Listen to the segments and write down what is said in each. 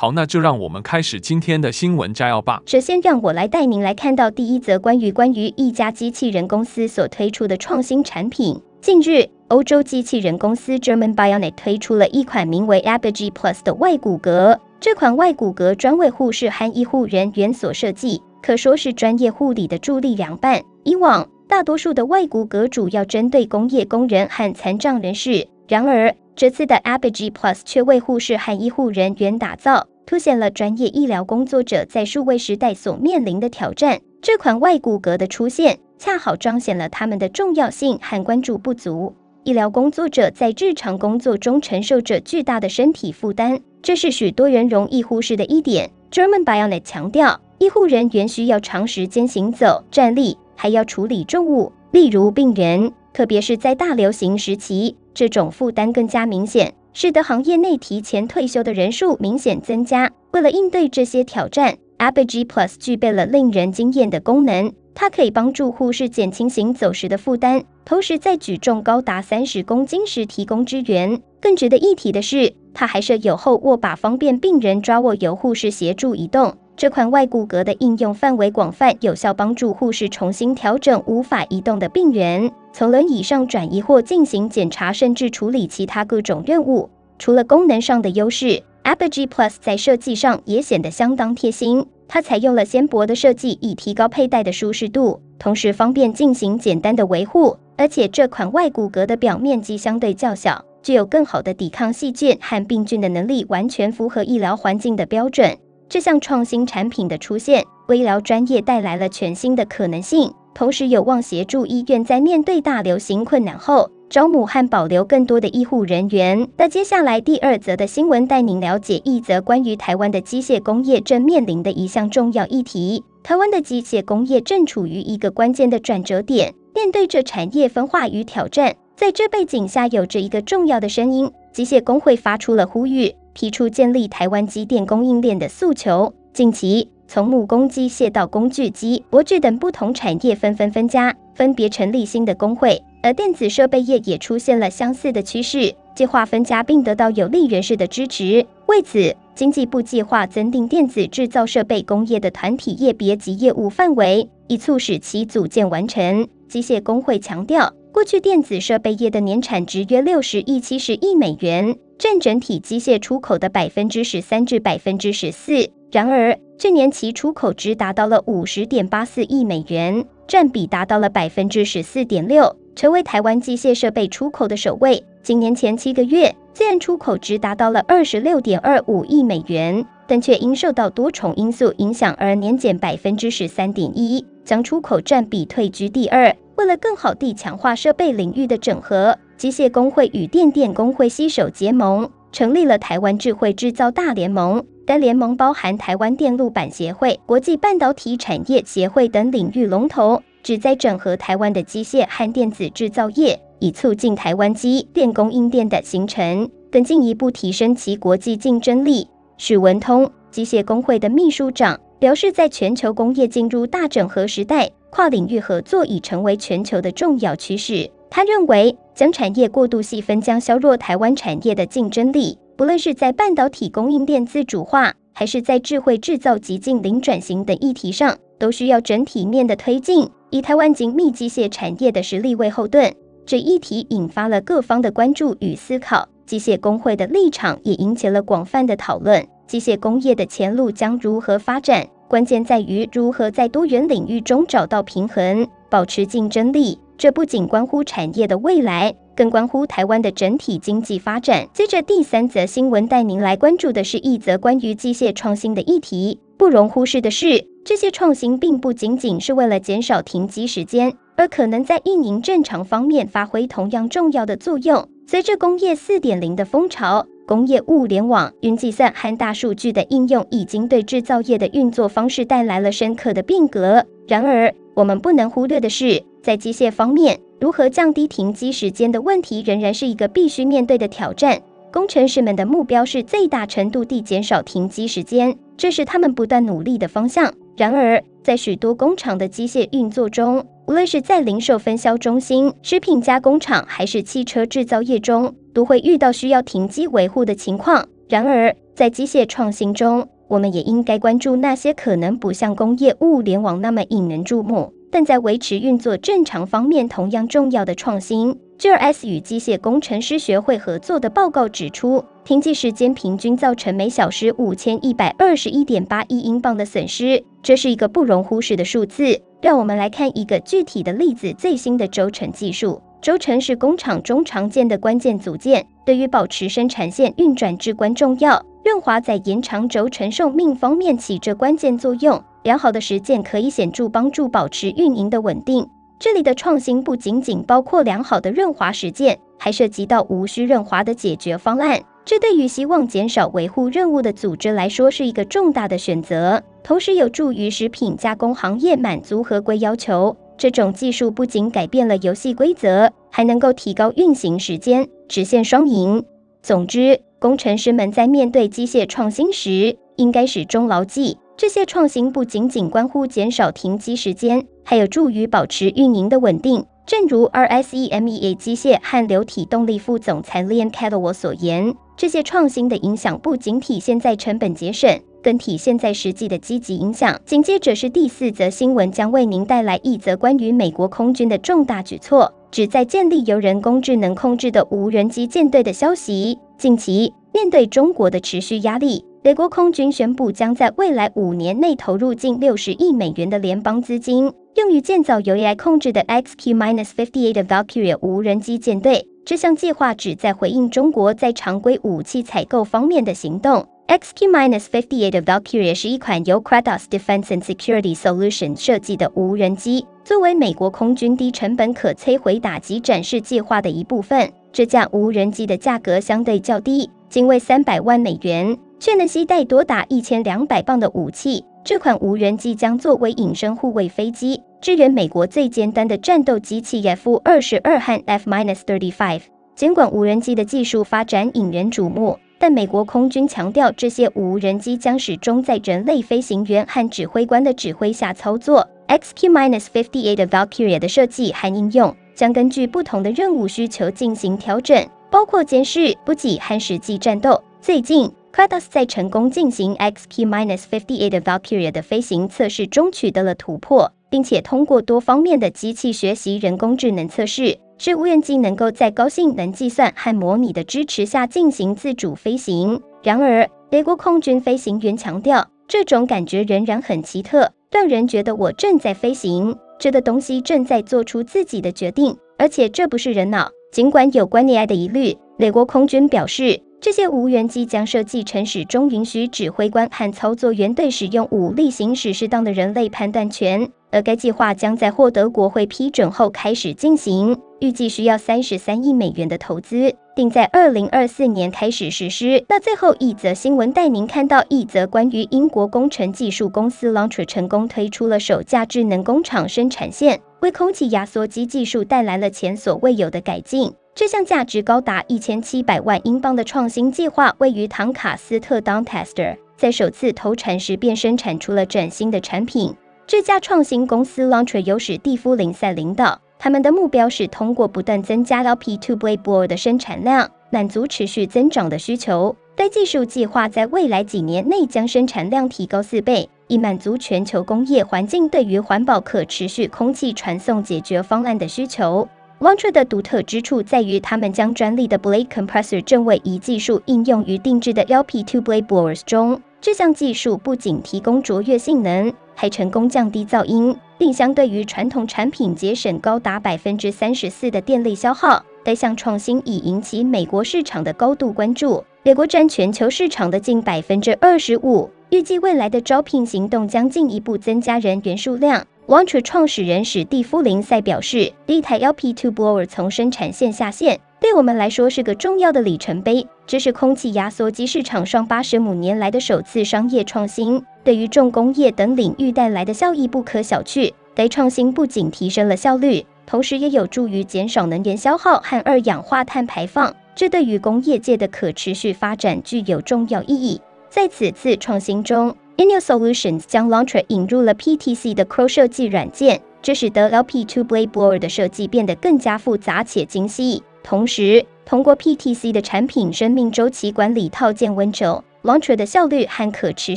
好，那就让我们开始今天的新闻摘要吧。首先，让我来带您来看到第一则关于关于一家机器人公司所推出的创新产品。近日，欧洲机器人公司 German Bionic 推出了一款名为 ABG Plus 的外骨骼。这款外骨骼专为护士和医护人员所设计，可说是专业护理的助力良伴。以往，大多数的外骨骼主要针对工业工人和残障人士，然而这次的 ABG Plus 却为护士和医护人员打造，凸显了专业医疗工作者在数位时代所面临的挑战。这款外骨骼的出现，恰好彰显了他们的重要性和关注不足。医疗工作者在日常工作中承受着巨大的身体负担。这是许多人容易忽视的一点。German Bionic 强调，医护人员需要长时间行走、站立，还要处理重物，例如病人。特别是在大流行时期，这种负担更加明显，使得行业内提前退休的人数明显增加。为了应对这些挑战，ABG Plus 具备了令人惊艳的功能。它可以帮助护士减轻行走时的负担，同时在举重高达三十公斤时提供支援。更值得一提的是，它还设有后握把，方便病人抓握，由护士协助移动。这款外骨骼的应用范围广泛，有效帮助护士重新调整无法移动的病人，从轮椅上转移或进行检查，甚至处理其他各种任务。除了功能上的优势，ABG Plus 在设计上也显得相当贴心。它采用了纤薄的设计，以提高佩戴的舒适度，同时方便进行简单的维护。而且这款外骨骼的表面积相对较小，具有更好的抵抗细菌和病菌的能力，完全符合医疗环境的标准。这项创新产品的出现，为医疗专业带来了全新的可能性，同时有望协助医院在面对大流行困难后，招募和保留更多的医护人员。那接下来第二则的新闻带您了解一则关于台湾的机械工业正面临的一项重要议题。台湾的机械工业正处于一个关键的转折点，面对着产业分化与挑战。在这背景下，有着一个重要的声音——机械工会发出了呼吁，提出建立台湾机电供应链的诉求。近期，从木工机械到工具机、模具等不同产业纷纷分家，分别成立新的工会。而电子设备业也出现了相似的趋势，计划分家并得到有利人士的支持。为此，经济部计划增订电子制造设备工业的团体业别及业务范围，以促使其组建完成。机械工会强调，过去电子设备业的年产值约六十亿、七十亿美元，占整体机械出口的百分之十三至百分之十四。然而，去年其出口值达到了五十点八四亿美元，占比达到了百分之十四点六。成为台湾机械设备出口的首位。今年前七个月，虽然出口值达到了二十六点二五亿美元，但却因受到多重因素影响而年减百分之十三点一，将出口占比退居第二。为了更好地强化设备领域的整合，机械工会与电电工会携手结盟，成立了台湾智慧制造大联盟。该联盟包含台湾电路板协会、国际半导体产业协会等领域龙头。旨在整合台湾的机械和电子制造业，以促进台湾机电供应链的形成，更进一步提升其国际竞争力。许文通，机械工会的秘书长表示，在全球工业进入大整合时代，跨领域合作已成为全球的重要趋势。他认为，将产业过度细分将削弱台湾产业的竞争力，不论是在半导体供应链自主化，还是在智慧制造及近零转型等议题上，都需要整体面的推进。以台湾精密机械产业的实力为后盾，这议题引发了各方的关注与思考。机械工会的立场也引起了广泛的讨论。机械工业的前路将如何发展？关键在于如何在多元领域中找到平衡，保持竞争力。这不仅关乎产业的未来，更关乎台湾的整体经济发展。接着第三则新闻带您来关注的是一则关于机械创新的议题。不容忽视的是，这些创新并不仅仅是为了减少停机时间，而可能在运营正常方面发挥同样重要的作用。随着工业四点零的风潮，工业物联网、云计算和大数据的应用已经对制造业的运作方式带来了深刻的变革。然而，我们不能忽略的是，在机械方面，如何降低停机时间的问题仍然是一个必须面对的挑战。工程师们的目标是最大程度地减少停机时间，这是他们不断努力的方向。然而，在许多工厂的机械运作中，无论是在零售分销中心、食品加工厂，还是汽车制造业中，都会遇到需要停机维护的情况。然而，在机械创新中，我们也应该关注那些可能不像工业物联网那么引人注目，但在维持运作正常方面同样重要的创新。GRS 与机械工程师学会合作的报告指出，停机时间平均造成每小时五千一百二十一点八亿英镑的损失，这是一个不容忽视的数字。让我们来看一个具体的例子：最新的轴承技术。轴承是工厂中常见的关键组件，对于保持生产线运转至关重要。润滑在延长轴承寿命方面起着关键作用。良好的实践可以显著帮助保持运营的稳定。这里的创新不仅仅包括良好的润滑实践，还涉及到无需润滑的解决方案。这对于希望减少维护任务的组织来说是一个重大的选择，同时有助于食品加工行业满足合规要求。这种技术不仅改变了游戏规则，还能够提高运行时间，实现双赢。总之，工程师们在面对机械创新时，应该始终牢记。这些创新不仅仅关乎减少停机时间，还有助于保持运营的稳定。正如 RSEMEA 机械和流体动力副总裁 l i a n Catterwall 所言，这些创新的影响不仅体现在成本节省，更体现在实际的积极影响。紧接着是第四则新闻，将为您带来一则关于美国空军的重大举措，旨在建立由人工智能控制的无人机舰队的消息。近期，面对中国的持续压力。美国空军宣布，将在未来五年内投入近六十亿美元的联邦资金，用于建造由 AI 控制的 XQ-58 的 Valkyrie 无人机舰队。这项计划旨在回应中国在常规武器采购方面的行动。XQ-58 的 Valkyrie 是一款由 Kratos Defense and Security Solution 设计的无人机，作为美国空军低成本可摧毁打击展示计划的一部分。这架无人机的价格相对较低，仅为三百万美元。却能携带多达一千两百磅的武器。这款无人机将作为隐身护卫飞机，支援美国最尖端的战斗机器 F 二十二和 F-35。尽管无人机的技术发展引人瞩目，但美国空军强调，这些无人机将始终在人类飞行员和指挥官的指挥下操作。XQ minus fifty eight 的 Valkyrie 的设计和应用将根据不同的任务需求进行调整，包括监视、补给和实际战斗。最近，Kratos 在成功进行 XQ-58 的 Valkyrie 的飞行测试中取得了突破，并且通过多方面的机器学习人工智能测试，使无人机能够在高性能计算和模拟的支持下进行自主飞行。然而，美国空军飞行员强调，这种感觉仍然很奇特，让人觉得我正在飞行，这个东西正在做出自己的决定，而且这不是人脑。尽管有关 AI 的疑虑，美国空军表示。这些无人机将设计成始终允许指挥官和操作员对使用武力行使适当的人类判断权，而该计划将在获得国会批准后开始进行，预计需要三十三亿美元的投资，并在二零二四年开始实施。那最后一则新闻带您看到一则关于英国工程技术公司 Lantr 成功推出了首架智能工厂生产线，为空气压缩机技术带来了前所未有的改进。这项价值高达一千七百万英镑的创新计划，位于唐卡斯特 Doncaster，在首次投产时便生产出了崭新的产品。这家创新公司 Lantr 有史蒂夫林赛领导，他们的目标是通过不断增加 LP2 Blade Blower 的生产量，满足持续增长的需求。该技术计划在未来几年内将生产量提高四倍，以满足全球工业环境对于环保可持续空气传送解决方案的需求。Lantr 的独特之处在于，他们将专利的 Blade Compressor 正位移技术应用于定制的 LP2 Blade Bowers 中。这项技术不仅提供卓越性能，还成功降低噪音，并相对于传统产品节省高达百分之三十四的电力消耗。该项创新已引起美国市场的高度关注，美国占全球市场的近百分之二十五。预计未来的招聘行动将进一步增加人员数量。Lantr 创始人史蒂夫林赛表示，第一台 LP2 blower 从生产线下线，对我们来说是个重要的里程碑。这是空气压缩机市场上八十五年来的首次商业创新，对于重工业等领域带来的效益不可小觑。该创新不仅提升了效率，同时也有助于减少能源消耗和二氧化碳排放，这对于工业界的可持续发展具有重要意义。在此次创新中，INNIO Solutions 将 Lontra 引入了 PTC 的 CROW 设计软件，这使得 LP2 Blade Blower 的设计变得更加复杂且精细。同时，通过 PTC 的产品生命周期管理套件 Windchill，Lontra 的效率和可持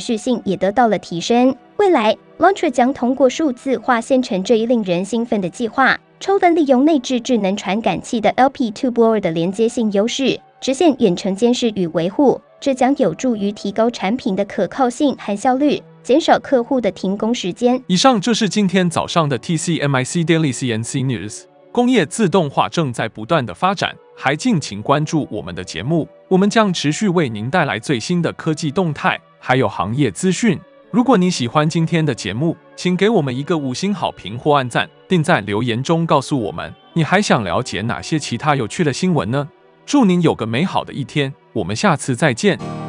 续性也得到了提升。未来，Lontra 将通过数字化线程这一令人兴奋的计划，充分利用内置智能传感器的 LP2 Blower 的连接性优势，实现远程监视与维护。这将有助于提高产品的可靠性和效率，减少客户的停工时间。以上就是今天早上的 TCMIC 电力 CNC News。工业自动化正在不断的发展，还敬请关注我们的节目，我们将持续为您带来最新的科技动态，还有行业资讯。如果你喜欢今天的节目，请给我们一个五星好评或按赞，并在留言中告诉我们你还想了解哪些其他有趣的新闻呢？祝您有个美好的一天，我们下次再见。